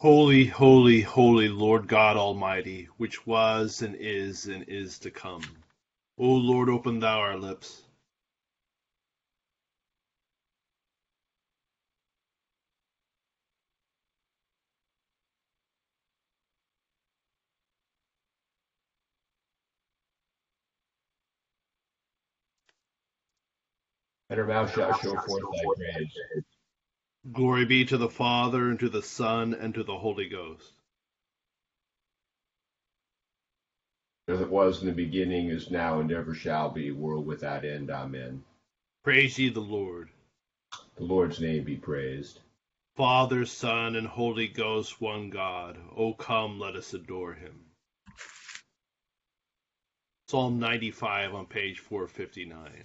Holy, holy, holy Lord God Almighty, which was and is and is to come. O Lord, open thou our lips. our mouth shall show forth thy praise. Glory be to the Father, and to the Son, and to the Holy Ghost. As it was in the beginning, is now, and ever shall be, world without end. Amen. Praise ye the Lord. The Lord's name be praised. Father, Son, and Holy Ghost, one God. O come, let us adore him. Psalm 95 on page 459.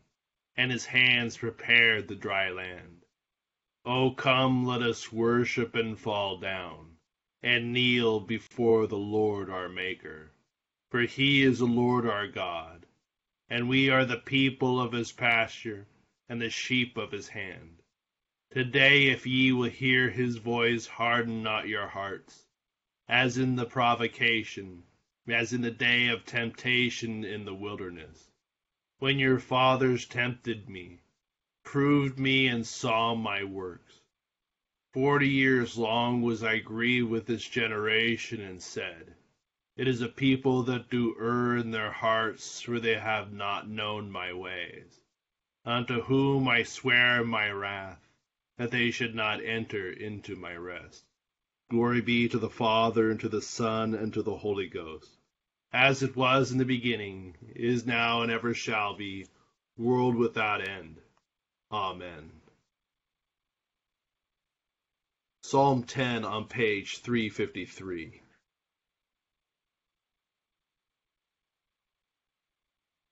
and his hands prepared the dry land. O come, let us worship and fall down, and kneel before the Lord our Maker. For he is the Lord our God, and we are the people of his pasture, and the sheep of his hand. Today, if ye will hear his voice, harden not your hearts, as in the provocation, as in the day of temptation in the wilderness when your fathers tempted me, proved me, and saw my works. Forty years long was I grieved with this generation, and said, It is a people that do err in their hearts, for they have not known my ways. Unto whom I swear my wrath, that they should not enter into my rest. Glory be to the Father, and to the Son, and to the Holy Ghost as it was in the beginning, is now, and ever shall be, world without end. Amen. Psalm 10 on page 353.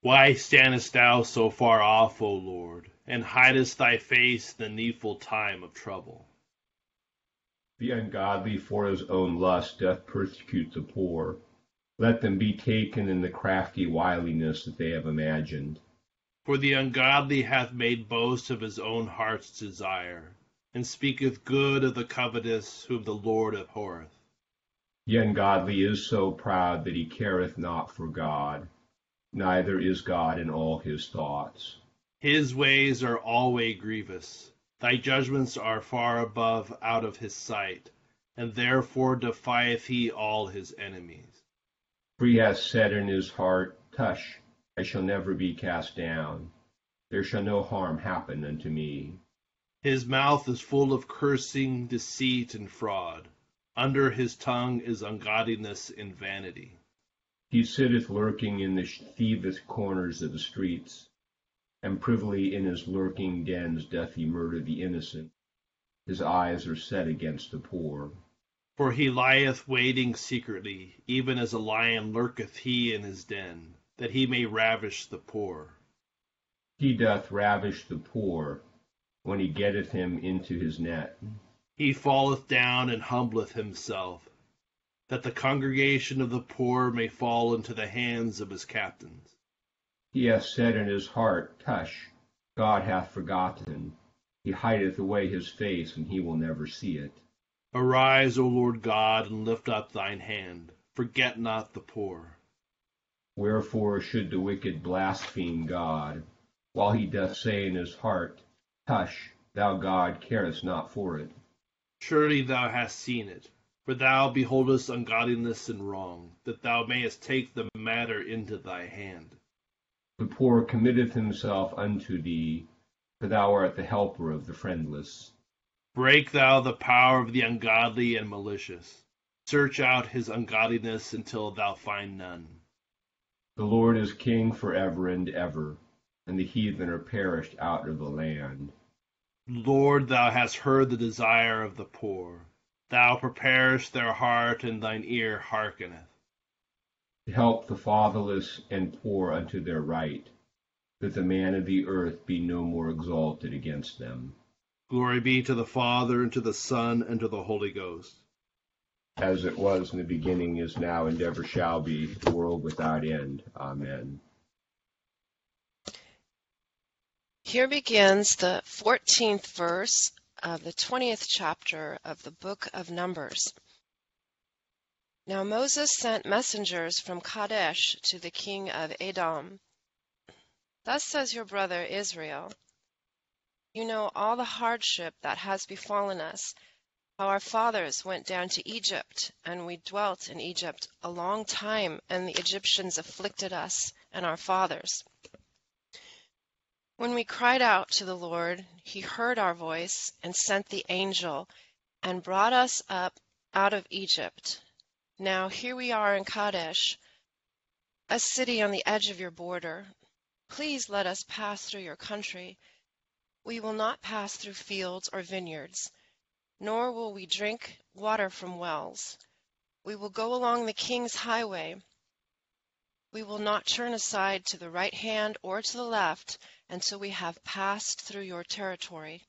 Why standest thou so far off, O Lord, and hidest thy face in the needful time of trouble? The ungodly for his own lust doth persecute the poor let them be taken in the crafty wiliness that they have imagined. For the ungodly hath made boast of his own heart's desire, and speaketh good of the covetous whom the Lord abhorreth. The ungodly is so proud that he careth not for God, neither is God in all his thoughts. His ways are alway grievous. Thy judgments are far above out of his sight, and therefore defieth he all his enemies. For he hath said in his heart, Tush, I shall never be cast down. There shall no harm happen unto me. His mouth is full of cursing, deceit, and fraud. Under his tongue is ungodliness and vanity. He sitteth lurking in the thievish corners of the streets, and privily in his lurking dens doth he murder the innocent. His eyes are set against the poor. For he lieth waiting secretly, even as a lion lurketh he in his den, that he may ravish the poor. He doth ravish the poor, when he getteth him into his net. He falleth down and humbleth himself, that the congregation of the poor may fall into the hands of his captains. He hath said in his heart, Tush, God hath forgotten. He hideth away his face, and he will never see it. Arise, O Lord God, and lift up thine hand. Forget not the poor. Wherefore should the wicked blaspheme God, while he doth say in his heart, Tush, thou God carest not for it? Surely thou hast seen it, for thou beholdest ungodliness and wrong, that thou mayest take the matter into thy hand. The poor committeth himself unto thee, for thou art the helper of the friendless. Break thou the power of the ungodly and malicious. Search out his ungodliness until thou find none. The Lord is king for ever and ever, and the heathen are perished out of the land. Lord, thou hast heard the desire of the poor. Thou preparest their heart, and thine ear hearkeneth. To help the fatherless and poor unto their right, that the man of the earth be no more exalted against them. Glory be to the Father, and to the Son, and to the Holy Ghost. As it was in the beginning, is now, and ever shall be, world without end. Amen. Here begins the 14th verse of the 20th chapter of the book of Numbers. Now Moses sent messengers from Kadesh to the king of Edom. Thus says your brother Israel You know all the hardship that has befallen us, how our fathers went down to Egypt, and we dwelt in Egypt a long time, and the Egyptians afflicted us and our fathers. When we cried out to the Lord, he heard our voice and sent the angel and brought us up out of Egypt. Now here we are in Kadesh, a city on the edge of your border. Please let us pass through your country. We will not pass through fields or vineyards, nor will we drink water from wells. We will go along the king's highway. We will not turn aside to the right hand or to the left until we have passed through your territory.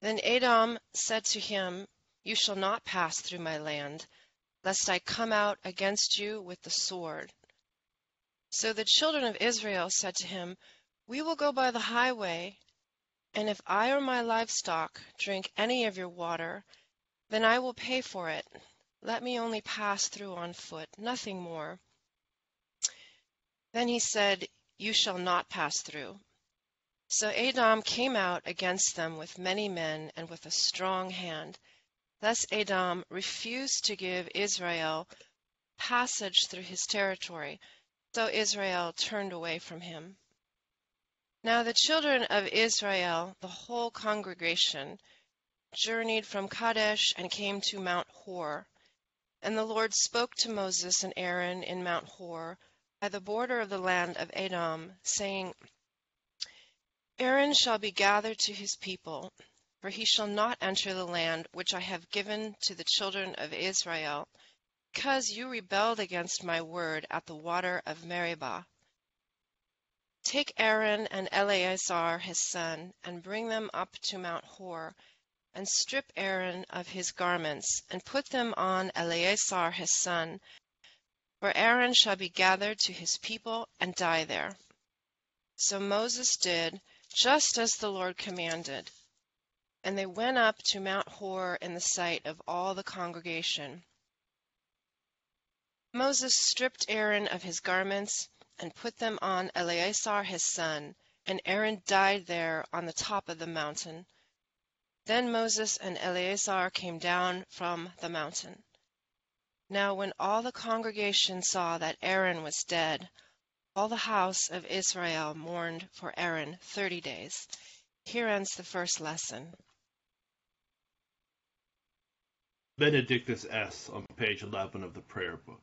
Then Edom said to him, You shall not pass through my land, lest I come out against you with the sword. So the children of Israel said to him, We will go by the highway, and if I or my livestock drink any of your water, then I will pay for it. Let me only pass through on foot, nothing more. Then he said, You shall not pass through. So Edom came out against them with many men and with a strong hand. Thus Edom refused to give Israel passage through his territory, so Israel turned away from him. Now the children of Israel, the whole congregation, journeyed from Kadesh and came to Mount Hor. And the Lord spoke to Moses and Aaron in Mount Hor by the border of the land of Edom, saying, Aaron shall be gathered to his people, for he shall not enter the land which I have given to the children of Israel, because you rebelled against my word at the water of Meribah. Take Aaron and Eleazar his son, and bring them up to Mount Hor, and strip Aaron of his garments, and put them on Eleazar his son, for Aaron shall be gathered to his people and die there. So Moses did just as the Lord commanded. And they went up to Mount Hor in the sight of all the congregation. Moses stripped Aaron of his garments and put them on Eleazar his son, and Aaron died there on the top of the mountain. Then Moses and Eleazar came down from the mountain. Now when all the congregation saw that Aaron was dead, all the house of Israel mourned for Aaron thirty days. Here ends the first lesson. Benedictus es on page 11 of the prayer book.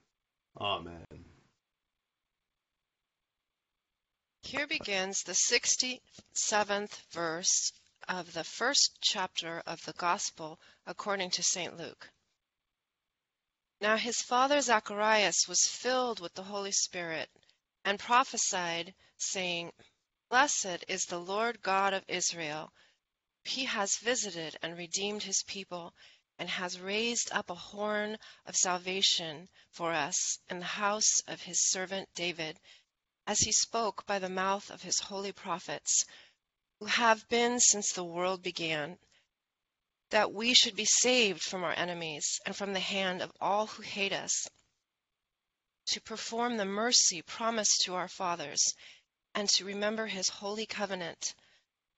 Amen. Here begins the 67th verse of the first chapter of the Gospel according to St. Luke. Now his father Zacharias was filled with the Holy Spirit, and prophesied, saying, Blessed is the Lord God of Israel, He has visited and redeemed his people, and has raised up a horn of salvation for us in the house of his servant David, as he spoke by the mouth of his holy prophets, who have been since the world began, that we should be saved from our enemies and from the hand of all who hate us, to perform the mercy promised to our fathers, and to remember his holy covenant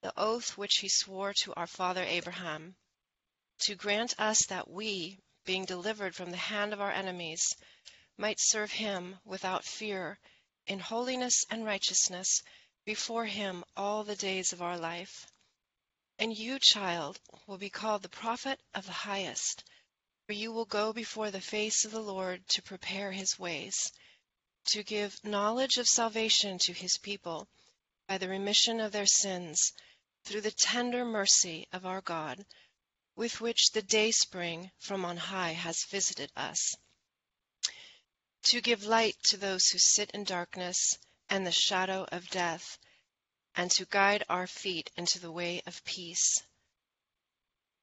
the oath which he swore to our father Abraham, to grant us that we, being delivered from the hand of our enemies, might serve him without fear, in holiness and righteousness, before him all the days of our life. And you, child, will be called the prophet of the highest, for you will go before the face of the Lord to prepare his ways, to give knowledge of salvation to his people by the remission of their sins through the tender mercy of our God, with which the dayspring from on high has visited us, to give light to those who sit in darkness and the shadow of death, and to guide our feet into the way of peace.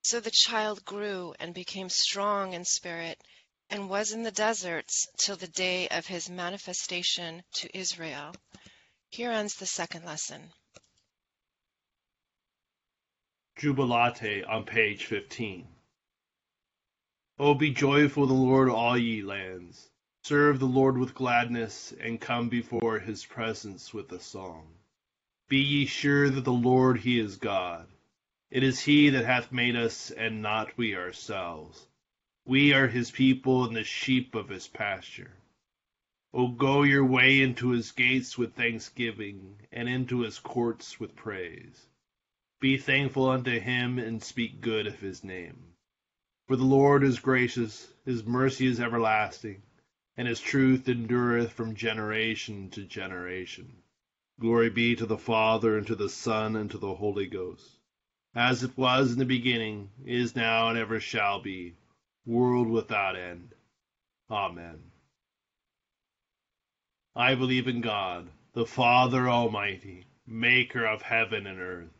So the child grew and became strong in spirit, and was in the deserts till the day of his manifestation to Israel. Here ends the second lesson. Jubilate on page 15. O be joyful the Lord, all ye lands. Serve the Lord with gladness, and come before his presence with a song. Be ye sure that the Lord he is God. It is he that hath made us, and not we ourselves. We are his people and the sheep of his pasture. O go your way into his gates with thanksgiving, and into his courts with praise. Be thankful unto him, and speak good of his name. For the Lord is gracious, his mercy is everlasting, and his truth endureth from generation to generation. Glory be to the Father, and to the Son, and to the Holy Ghost, as it was in the beginning, is now, and ever shall be, world without end. Amen. I believe in God, the Father Almighty, maker of heaven and earth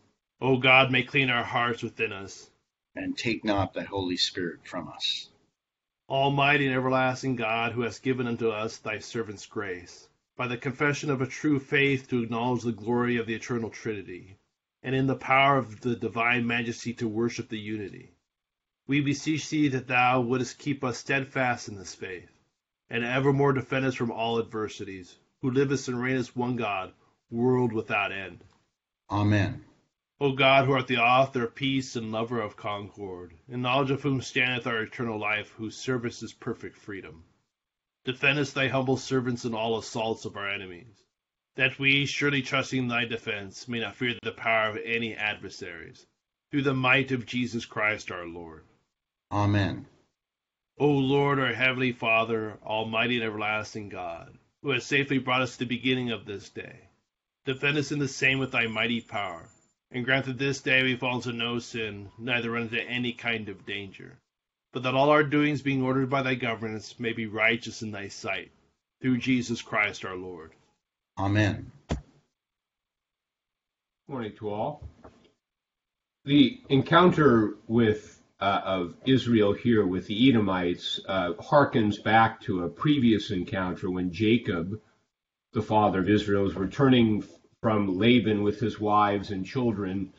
O God, may clean our hearts within us. And take not thy Holy Spirit from us. Almighty and everlasting God, who hast given unto us thy servants grace, by the confession of a true faith to acknowledge the glory of the eternal Trinity, and in the power of the divine majesty to worship the unity. We beseech thee that thou wouldest keep us steadfast in this faith, and evermore defend us from all adversities, who livest and reignest one God, world without end. Amen. O God, who art the author of peace and lover of concord, in knowledge of whom standeth our eternal life, whose service is perfect freedom, defend us thy humble servants in all assaults of our enemies, that we, surely trusting thy defense, may not fear the power of any adversaries, through the might of Jesus Christ our Lord. Amen. O Lord, our heavenly Father, almighty and everlasting God, who has safely brought us to the beginning of this day, defend us in the same with thy mighty power And grant that this day we fall into no sin, neither run into any kind of danger, but that all our doings being ordered by thy governance may be righteous in thy sight, through Jesus Christ our Lord. Amen. Morning to all. The encounter with uh, of Israel here with the Edomites uh, harkens back to a previous encounter when Jacob, the father of Israel, was returning from Laban with his wives and children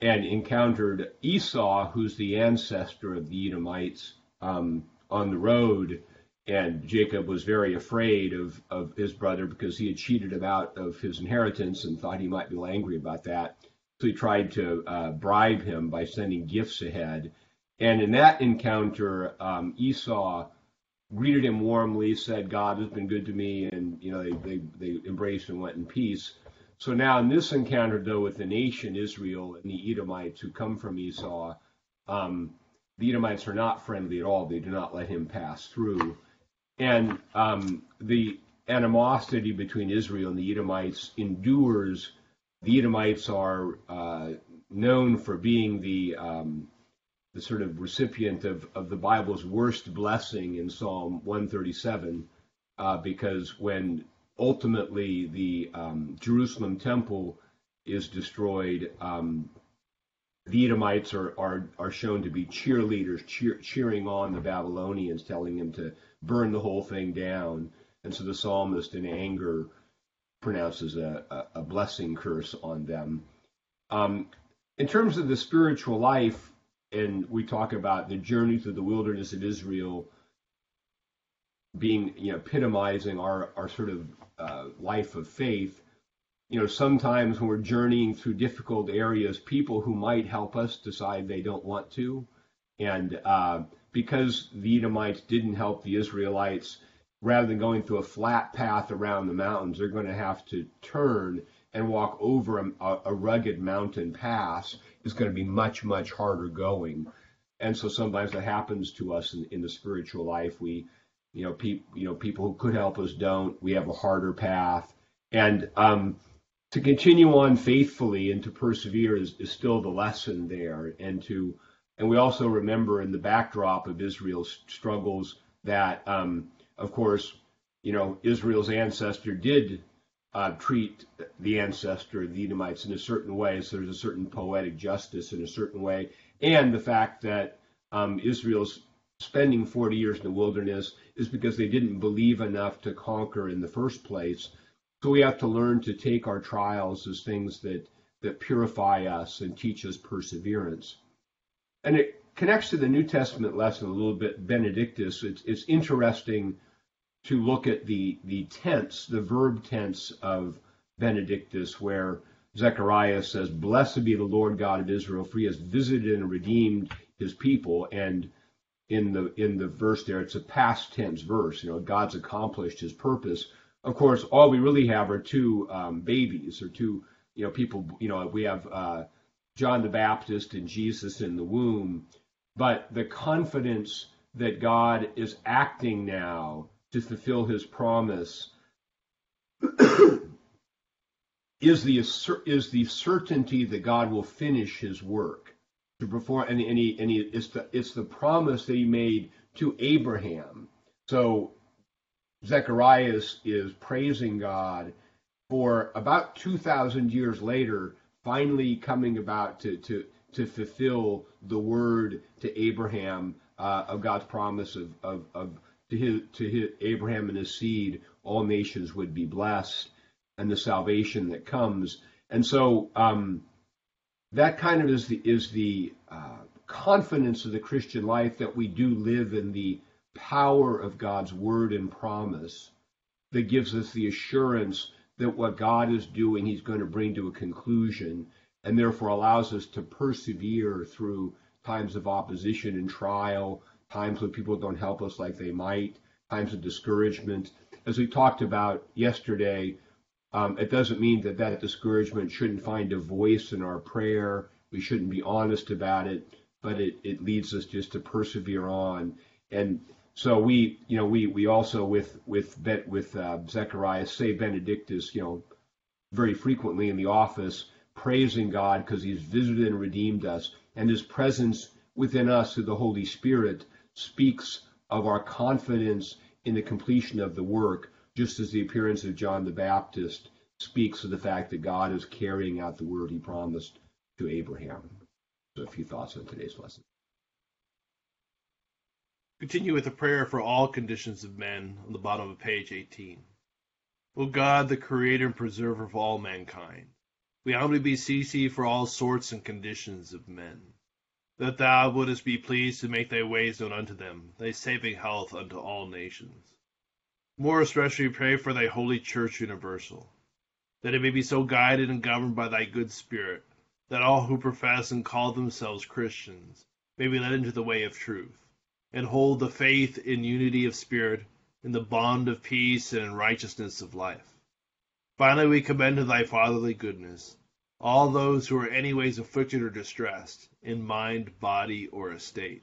and encountered Esau, who's the ancestor of the Edomites, um, on the road. And Jacob was very afraid of, of his brother because he had cheated him out of his inheritance and thought he might be angry about that. So he tried to uh, bribe him by sending gifts ahead. And in that encounter, um, Esau greeted him warmly, said, God has been good to me, and you know they, they, they embraced and went in peace. So now in this encounter, though, with the nation Israel and the Edomites who come from Esau, um, the Edomites are not friendly at all. They do not let him pass through. And um, the animosity between Israel and the Edomites endures. The Edomites are uh, known for being the um, the sort of recipient of, of the Bible's worst blessing in Psalm 137, uh, because when ultimately the um, Jerusalem temple is destroyed, um, the Edomites are, are, are shown to be cheerleaders, cheer, cheering on the Babylonians, telling them to burn the whole thing down. And so the psalmist, in anger, pronounces a, a, a blessing curse on them. Um, in terms of the spiritual life, and we talk about the journey through the wilderness of Israel being, you know, epitomizing our, our sort of uh, life of faith. You know, sometimes when we're journeying through difficult areas, people who might help us decide they don't want to. And uh, because the Edomites didn't help the Israelites, rather than going through a flat path around the mountains, they're going to have to turn and walk over a, a rugged mountain pass is going to be much, much harder going. And so sometimes that happens to us in, in the spiritual life. We, you know, people, you know, people who could help us don't. We have a harder path, and um, to continue on faithfully and to persevere is, is still the lesson there. And to, and we also remember in the backdrop of Israel's struggles that, um, of course, you know, Israel's ancestor did uh, treat the ancestor, of the Edomites, in a certain way. So there's a certain poetic justice in a certain way, and the fact that um, Israel's spending 40 years in the wilderness is because they didn't believe enough to conquer in the first place. So we have to learn to take our trials as things that that purify us and teach us perseverance. And it connects to the New Testament lesson a little bit, Benedictus. It's, it's interesting to look at the, the tense, the verb tense of Benedictus, where Zechariah says, Blessed be the Lord God of Israel, for he has visited and redeemed his people. And in the in the verse there, it's a past tense verse. You know, God's accomplished his purpose. Of course, all we really have are two um, babies or two, you know, people. You know, we have uh, John the Baptist and Jesus in the womb, but the confidence that God is acting now to fulfill his promise is the is the certainty that God will finish his work to perform and, and, he, it's the it's the promise that he made to Abraham. So Zechariah is, is praising God for about 2,000 years later, finally coming about to, to, to fulfill the word to Abraham uh, of God's promise of, of, of to his, to his, Abraham and his seed, all nations would be blessed, and the salvation that comes. And so um, that kind of is the is the uh, confidence of the Christian life that we do live in the power of God's word and promise that gives us the assurance that what God is doing, He's going to bring to a conclusion, and therefore allows us to persevere through times of opposition and trial, times when people don't help us like they might, times of discouragement. As we talked about yesterday, um, it doesn't mean that that discouragement shouldn't find a voice in our prayer. We shouldn't be honest about it, but it, it leads us just to persevere on. And so we, you know, we, we also with with with uh, Zechariah say Benedictus, you know, very frequently in the office, praising God because He's visited and redeemed us, and His presence within us through the Holy Spirit speaks of our confidence in the completion of the work, just as the appearance of John the Baptist speaks of the fact that God is carrying out the word He promised to Abraham. So, a few thoughts on today's lesson. Continue with a prayer for all conditions of men on the bottom of page 18. O God, the creator and preserver of all mankind, we humbly beseech thee for all sorts and conditions of men, that thou wouldest be pleased to make thy ways known unto them, thy saving health unto all nations. More especially pray for thy holy church universal, that it may be so guided and governed by thy good spirit, that all who profess and call themselves Christians may be led into the way of truth, and hold the faith in unity of spirit, in the bond of peace and in righteousness of life. Finally, we commend to thy fatherly goodness all those who are anyways afflicted or distressed, in mind, body, or estate.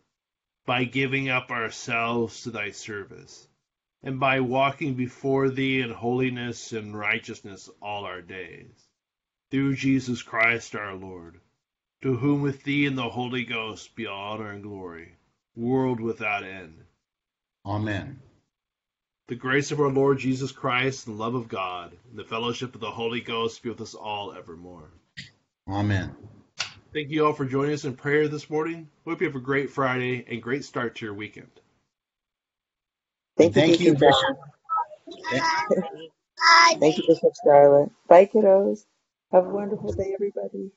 by giving up ourselves to thy service, and by walking before thee in holiness and righteousness all our days. Through Jesus Christ our Lord, to whom with thee and the Holy Ghost be honor and glory, world without end. Amen. The grace of our Lord Jesus Christ, and the love of God, and the fellowship of the Holy Ghost be with us all evermore. Amen. Thank you all for joining us in prayer this morning. Hope you have a great Friday and great start to your weekend. Thank, Thank you, you, Bishop. Thank you, Bishop Scarlett. Bye, kiddos. Have a wonderful day, everybody.